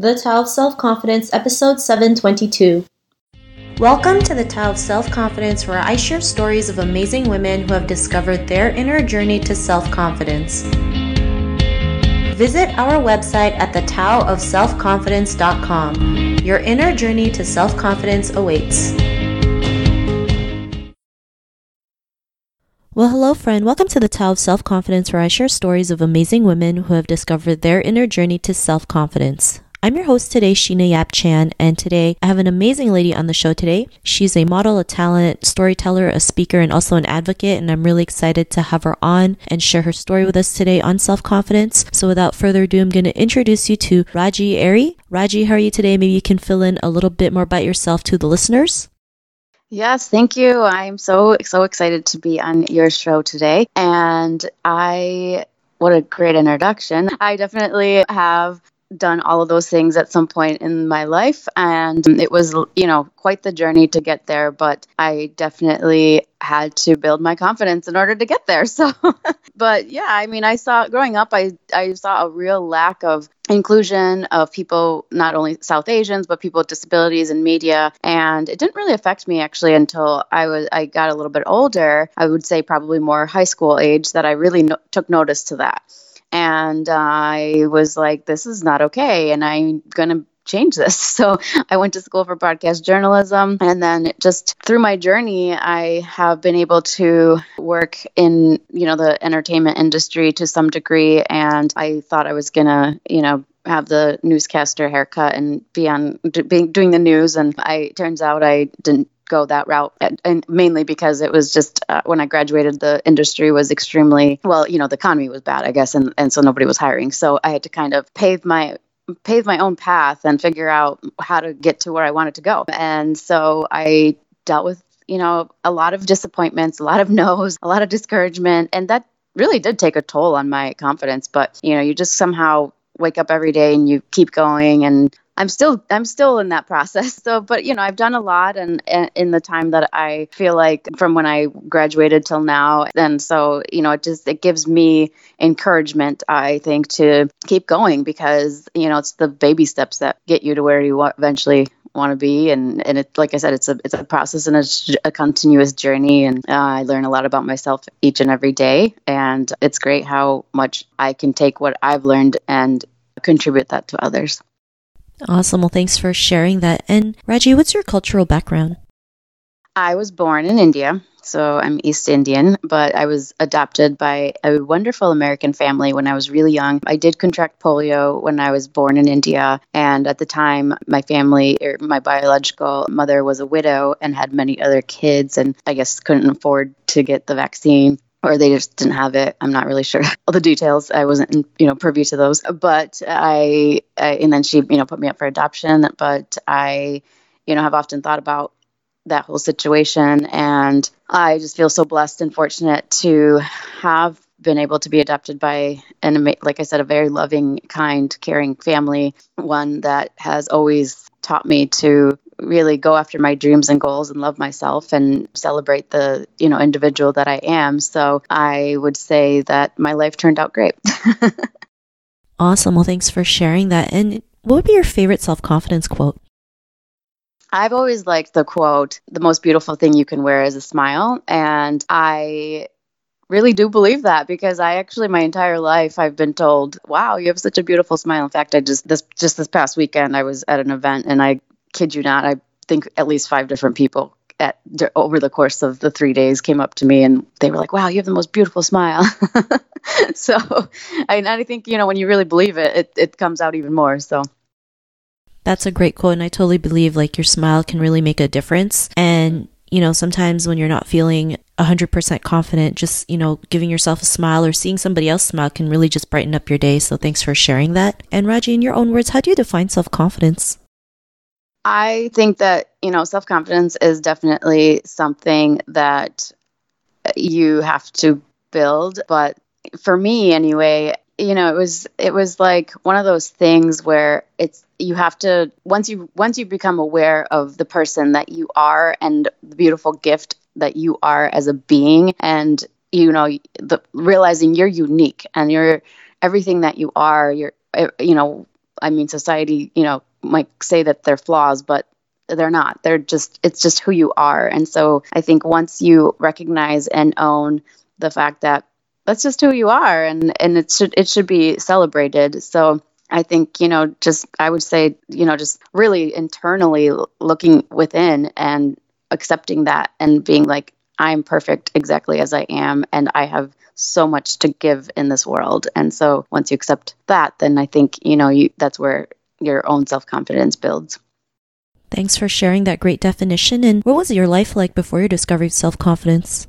The Tao of Self Confidence, episode 722. Welcome to the Tao of Self Confidence, where I share stories of amazing women who have discovered their inner journey to self confidence. Visit our website at thetaoofselfconfidence.com. Your inner journey to self confidence awaits. Well, hello, friend. Welcome to the Tao of Self Confidence, where I share stories of amazing women who have discovered their inner journey to self confidence. I'm your host today, Sheena Yap Chan, and today I have an amazing lady on the show today. She's a model, a talent, storyteller, a speaker, and also an advocate, and I'm really excited to have her on and share her story with us today on self confidence. So without further ado, I'm going to introduce you to Raji Airy. Raji, how are you today? Maybe you can fill in a little bit more about yourself to the listeners. Yes, thank you. I'm so so excited to be on your show today. And I what a great introduction. I definitely have done all of those things at some point in my life and it was you know quite the journey to get there but i definitely had to build my confidence in order to get there so. But yeah i mean i saw growing up i i saw a real lack of inclusion of people not only south asians but people with disabilities in media and it didn't really affect me actually until i was i got a little bit older i would say probably more high school age that i really no- took notice to that and I was like, this is not okay. And I'm going to change this. So I went to school for broadcast journalism. And then just through my journey, I have been able to work in, you know, the entertainment industry to some degree. And I thought I was going to, you know, have the newscaster haircut and be on doing the news and I turns out I didn't go that route and mainly because it was just uh, when i graduated the industry was extremely well you know the economy was bad i guess and, and so nobody was hiring. So i had to kind of pave my pave my own path and figure out how to get to where i wanted to go. And so i dealt with you know a lot of disappointments a lot of no's a lot of discouragement and that really did take a toll on my confidence. But you know you just somehow wake up every day and you keep going and I'm still I'm still in that process. So, but you know, I've done a lot, and, and, in the time that I feel like from when I graduated till now, and so you know, it just it gives me encouragement. I think to keep going because you know it's the baby steps that get you to where you eventually want to be and and it like i said it's a it's a process and it's a continuous journey and uh, i learn a lot about myself each and every day and it's great how much i can take what i've learned and contribute that to others Awesome. Well, thanks for sharing that. And Raji, what's your cultural background? I was born in India, so I'm East Indian, but I was adopted by a wonderful American family when I was really young. I did contract polio when I was born in India, and at the time, my family, or my biological mother, was a widow and had many other kids, and I guess couldn't afford to get the vaccine or they just didn't have it. I'm not really sure all the details. I wasn't, you know, privy to those. But I, I, and then she, you know, put me up for adoption. But I, you know, have often thought about that whole situation, and I just feel so blessed and fortunate to have been able to be adopted by an, like I said, a very loving, kind, caring family, one that has always taught me to really go after my dreams and goals and love myself and celebrate the you know individual that I am. So I would say that my life turned out great. awesome. Well, thanks for sharing that. And what would be your favorite self confidence quote? I've always liked the quote, the most beautiful thing you can wear is a smile. And I really do believe that because I actually my entire life I've been told, "Wow, you have such a beautiful smile." In fact, I just this just this past weekend I was at an event and I kid you not, I think at least five different people at over the course of the three days came up to me and they were like, "Wow, you have the most beautiful smile." so, I, I think you know when you really believe it, it, it comes out even more. So. That's a great quote, and I totally believe like your smile can really make a difference. And you know, sometimes when you're not feeling 100% confident, just, you know, giving yourself a smile or seeing somebody else smile can really just brighten up your day. So thanks for sharing that. And Raji, in your own words, how do you define self confidence? I think that, you know, self confidence is definitely something that you have to build. But for me, anyway, you know, it was it was like one of those things where it's you have to once you once you become aware of the person that you are and the beautiful gift that you are as a being and you know the realizing you're unique and you're everything that you are you're you know I mean, society, you know, might say that they're flaws, but they're not. They're just, it's just who you are. And so I think once you recognize and own the fact that that's just who you are and, and it should, it should be celebrated. So I think, you know, just, I would say, you know, just really internally looking within and accepting that and being like, I'm perfect exactly as I am. And I have so much to give in this world. And so once you accept that, then I think, you know, you, that's where your own self confidence builds. Thanks for sharing that great definition. And what was your life like before your discovery of self confidence?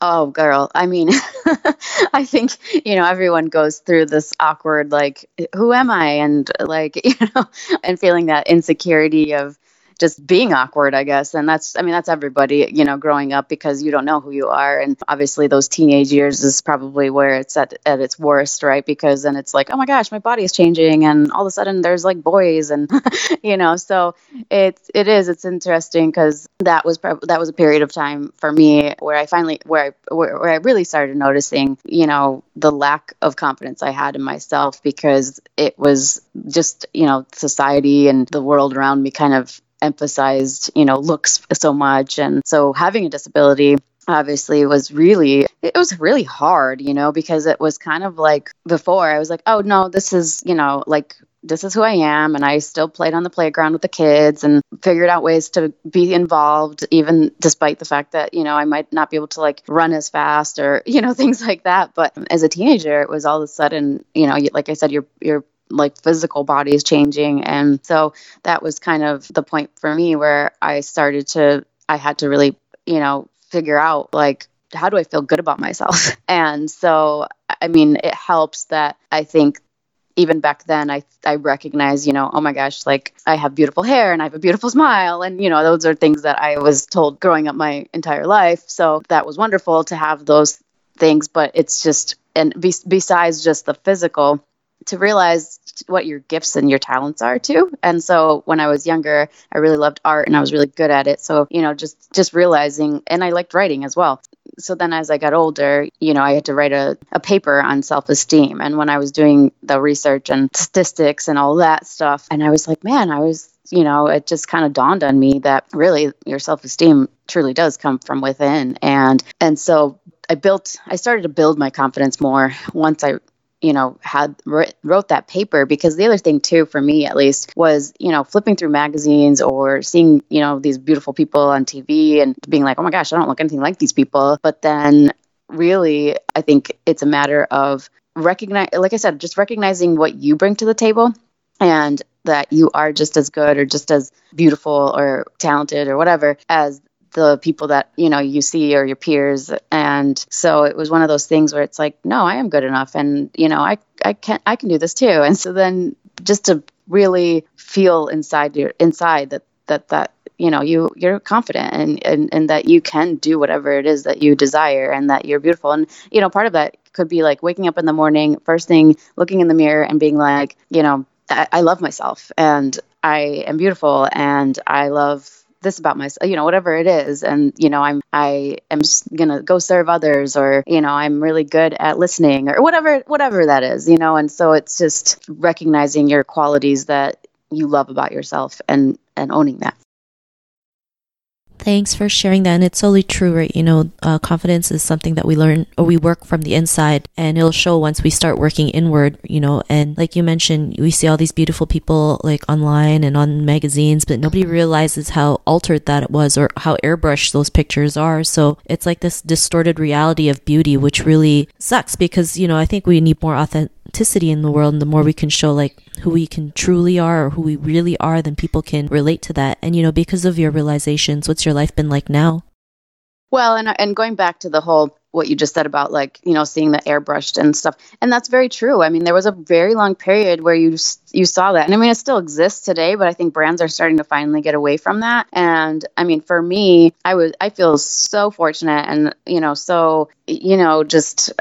Oh, girl. I mean, I think, you know, everyone goes through this awkward, like, who am I? And, like, you know, and feeling that insecurity of, just being awkward, I guess. And that's, I mean, that's everybody, you know, growing up because you don't know who you are. And obviously, those teenage years is probably where it's at, at its worst, right? Because then it's like, oh my gosh, my body is changing. And all of a sudden, there's like boys, and, you know, so it, it is, it's interesting because that was, that was a period of time for me where I finally, where I, where, where I really started noticing, you know, the lack of confidence I had in myself because it was just, you know, society and the world around me kind of emphasized, you know, looks so much. And so having a disability obviously was really it was really hard you know because it was kind of like before i was like oh no this is you know like this is who i am and i still played on the playground with the kids and figured out ways to be involved even despite the fact that you know i might not be able to like run as fast or you know things like that but as a teenager it was all of a sudden you know like i said you're you're like physical body is changing. And so that was kind of the point for me where I started to, I had to really, you know, figure out like, how do I feel good about myself? And so, I mean, it helps that I think even back then I I recognize, you know, oh my gosh, like I have beautiful hair and I have a beautiful smile and you know, those are things that I was told growing up my entire life. So that was wonderful to have those things, but it's just and be, besides just the physical, to realize what your gifts and your talents are too. And so when I was younger, I really loved art and I was really good at it. So, you know, just just realizing and I liked writing as well. So then as I got older, you know, I had to write a, a paper on self-esteem. And when I was doing the research and statistics and all that stuff, and I was like, man, I was you know, it just kind of dawned on me that really your self-esteem truly does come from within. And and so I built I started to build my confidence more once I you know had wrote that paper because the other thing too for me at least was you know flipping through magazines or seeing you know these beautiful people on TV and being like oh my gosh I don't look anything like these people. But then really I think it's a matter of recognize like I said just recognizing what you bring to the table and that you are just as good or just as beautiful or talented or whatever as the people that you know you see or your peers. And so it was one of those things where it's like no i am good enough. And you know i i can i can do this too. And so then just to really feel inside your inside that that that you know you you're confident and, and and that you can do whatever it is that you desire and that you're beautiful. And you know part of that could be like waking up in the morning first thing looking in the mirror and being like you know I, I love myself and i am beautiful and i love this about myself, you know, whatever it is. And, you know, I'm, I am going to go serve others or, you know, I'm really good at listening or whatever, whatever that is, you know, and so it's just recognizing your qualities that you love about yourself and, and owning that. Thanks for sharing that. And it's totally true, right? You know, uh, confidence is something that we learn or we work from the inside and it'll show once we start working inward, you know. And like you mentioned, we see all these beautiful people like online and on magazines, but nobody realizes how altered that was or how airbrushed those pictures are. So it's like this distorted reality of beauty, which really sucks because, you know, I think we need more authentic authenticity in the world and the more we can show like who we can truly are or who we really are then people can relate to that. And you know because of your realizations what's your life been like now? Well and and going back to the whole what you just said about like you know seeing the airbrushed and stuff and that's very true. I mean there was a very long period where you you saw that. And i mean it still exists today but i think brands are starting to finally get away from that. And i mean for me i was i feel so fortunate and you know so you know just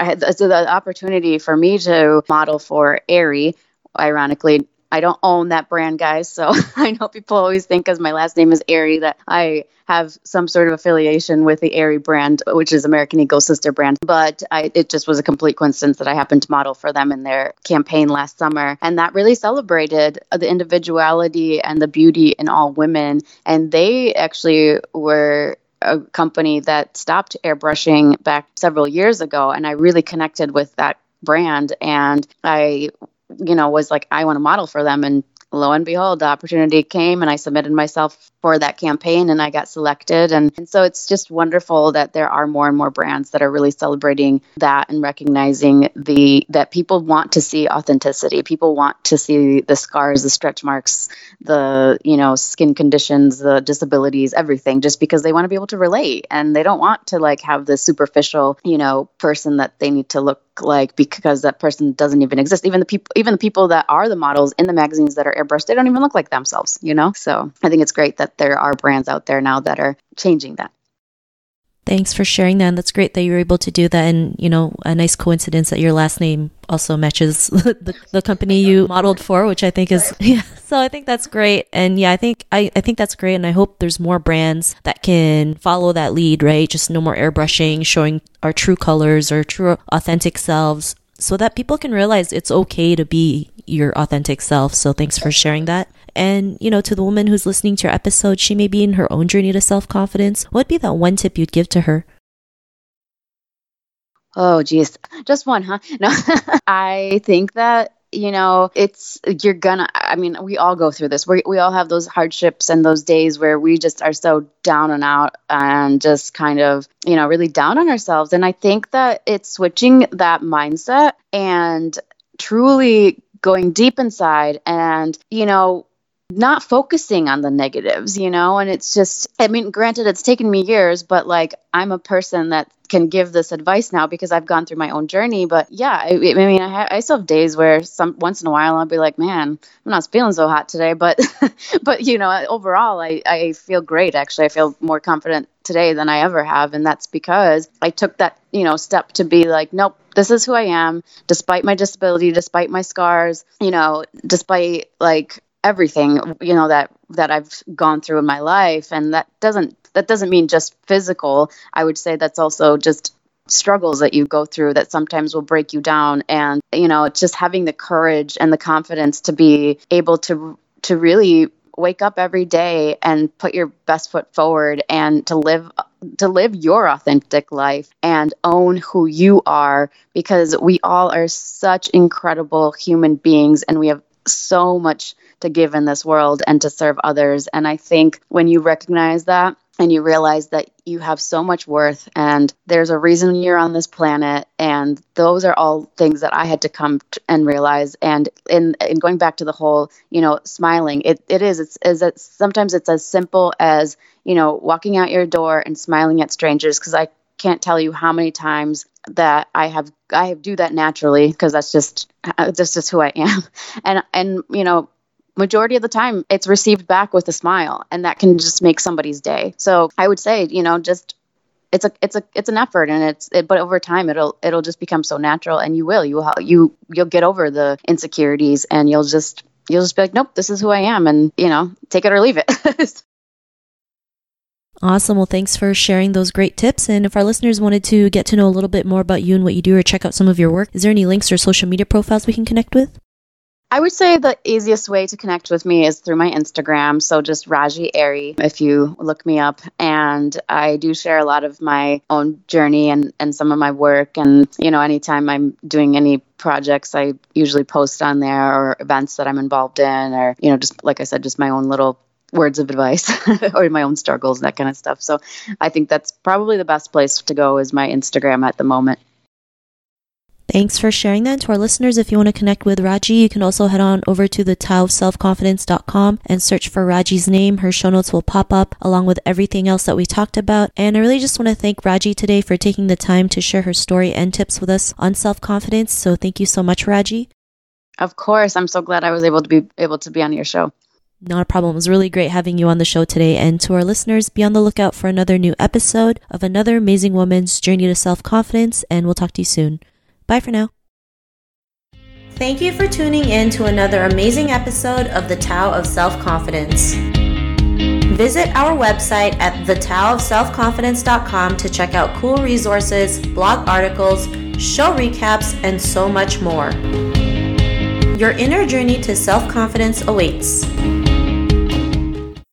I had the opportunity for me to model for Aerie, ironically, I don't own that brand, guys. So I know people always think, because my last name is Aerie, that I have some sort of affiliation with the Aerie brand, which is American Eagle sister brand. But I, it just was a complete coincidence that I happened to model for them in their campaign last summer. And that really celebrated the individuality and the beauty in all women. And they actually were a company that stopped airbrushing back several years ago. And I really connected with that brand. And I, you know, was like, I want to model for them. And lo and behold, the opportunity came and I submitted myself for that campaign and I got selected. And, and so it's just wonderful that there are more and more brands that are really celebrating that and recognizing the that people want to see authenticity. People want to see the scars, the stretch marks, the, you know, skin conditions, the disabilities, everything, just because they want to be able to relate and they don't want to like have the superficial, you know, person that they need to look like because that person doesn't even exist. Even the people even the people that are the models in the magazines that are airbrushed they don't even look like themselves you know? So i think it's great that there are brands out there now that are changing that Thanks for sharing that. And that's great that you were able to do that. And, you know, a nice coincidence that your last name also matches the, the company you modeled for, which I think is, yeah. So I think that's great. And yeah, I think, I, I think that's great. And I hope there's more brands that can follow that lead, right? Just no more airbrushing, showing our true colors or true authentic selves so that people can realize it's okay to be your authentic self. So thanks for sharing that. And, you know, to the woman who's listening to your episode, she may be in her own journey to self confidence. What would be that one tip you'd give to her? Oh, geez. Just one, huh? No, I think that you know it's you're gonna i mean we all go through this we, we all have those hardships and those days where we just are so down and out and just kind of you know really down on ourselves and i think that it's switching that mindset and truly going deep inside and you know not focusing on the negatives, you know? And it's just, I mean, granted, it's taken me years, but like I'm a person that can give this advice now because I've gone through my own journey. But yeah, I, I mean, I, ha- I, still have days where some once in a while I'll be like, man, I'm not feeling so hot today. But, but you know, overall, I, I feel great. Actually, I feel more confident today than I ever have. And that's because I took that, you know, step to be like, nope, this is who I am, despite my disability, despite my scars, you know, despite like everything you know that that I've gone through in my life. And that doesn't that doesn't mean just physical. I would say that's also just struggles that you go through that sometimes will break you down. And you know just having the courage and the confidence to be able to to really wake up every day and put your best foot forward and to live to live your authentic life and own who you are. Because we all are such incredible human beings and we have so much to give in this world and to serve others. And I think when you recognize that, and you realize that you have so much worth and there's a reason you're on this planet and those are all things that i had to come to and realize and in, in going back to the whole you know smiling it, it is it's, is it sometimes it's as simple as you know walking out your door and smiling at strangers because i can't tell you how many times that I have I do that naturally because that's just uh, that's just who I am, and and you know majority of the time it's received back with a smile and that can just make somebody's day. So i would say you know just it's a it's a it's an effort and it's it, but over time it'll it'll just become so natural and you will. You will you you'll get over the insecurities and you'll just you'll just be like nope this is who i am and you know take it or leave it Awesome. Well, thanks for sharing those great tips. And if our listeners wanted to get to know a little bit more about you and what you do or check out some of your work, is there any links or social media profiles we can connect with? I would say the easiest way to connect with me is through my Instagram. So just Raji Airy, if you look me up. And I do share a lot of my own journey and, and some of my work. And, you know, anytime I'm doing any projects, I usually post on there or events that I'm involved in or, you know, just like I said, just my own little words of advice or my own struggles and that kind of stuff. So I think that's probably the best place to go is my Instagram at the moment. Thanks for sharing that. And To our listeners, if you want to connect with Raji, you can also head on over to the taoofselfconfidence.com and search for Raji's name. Her show notes will pop up along with everything else that we talked about. And I really just want to thank Raji today for taking the time to share her story and tips with us on self confidence. So thank you so much, Raji. Of course. I'm so glad I was able to be able to be on your show. Not a problem. It was really great having you on the show today. And to our listeners, be on the lookout for another new episode of another amazing woman's journey to self confidence. And we'll talk to you soon. Bye for now. Thank you for tuning in to another amazing episode of The Tao of Self Confidence. Visit our website at thetaoofselfconfidence.com to check out cool resources, blog articles, show recaps, and so much more. Your inner journey to self confidence awaits.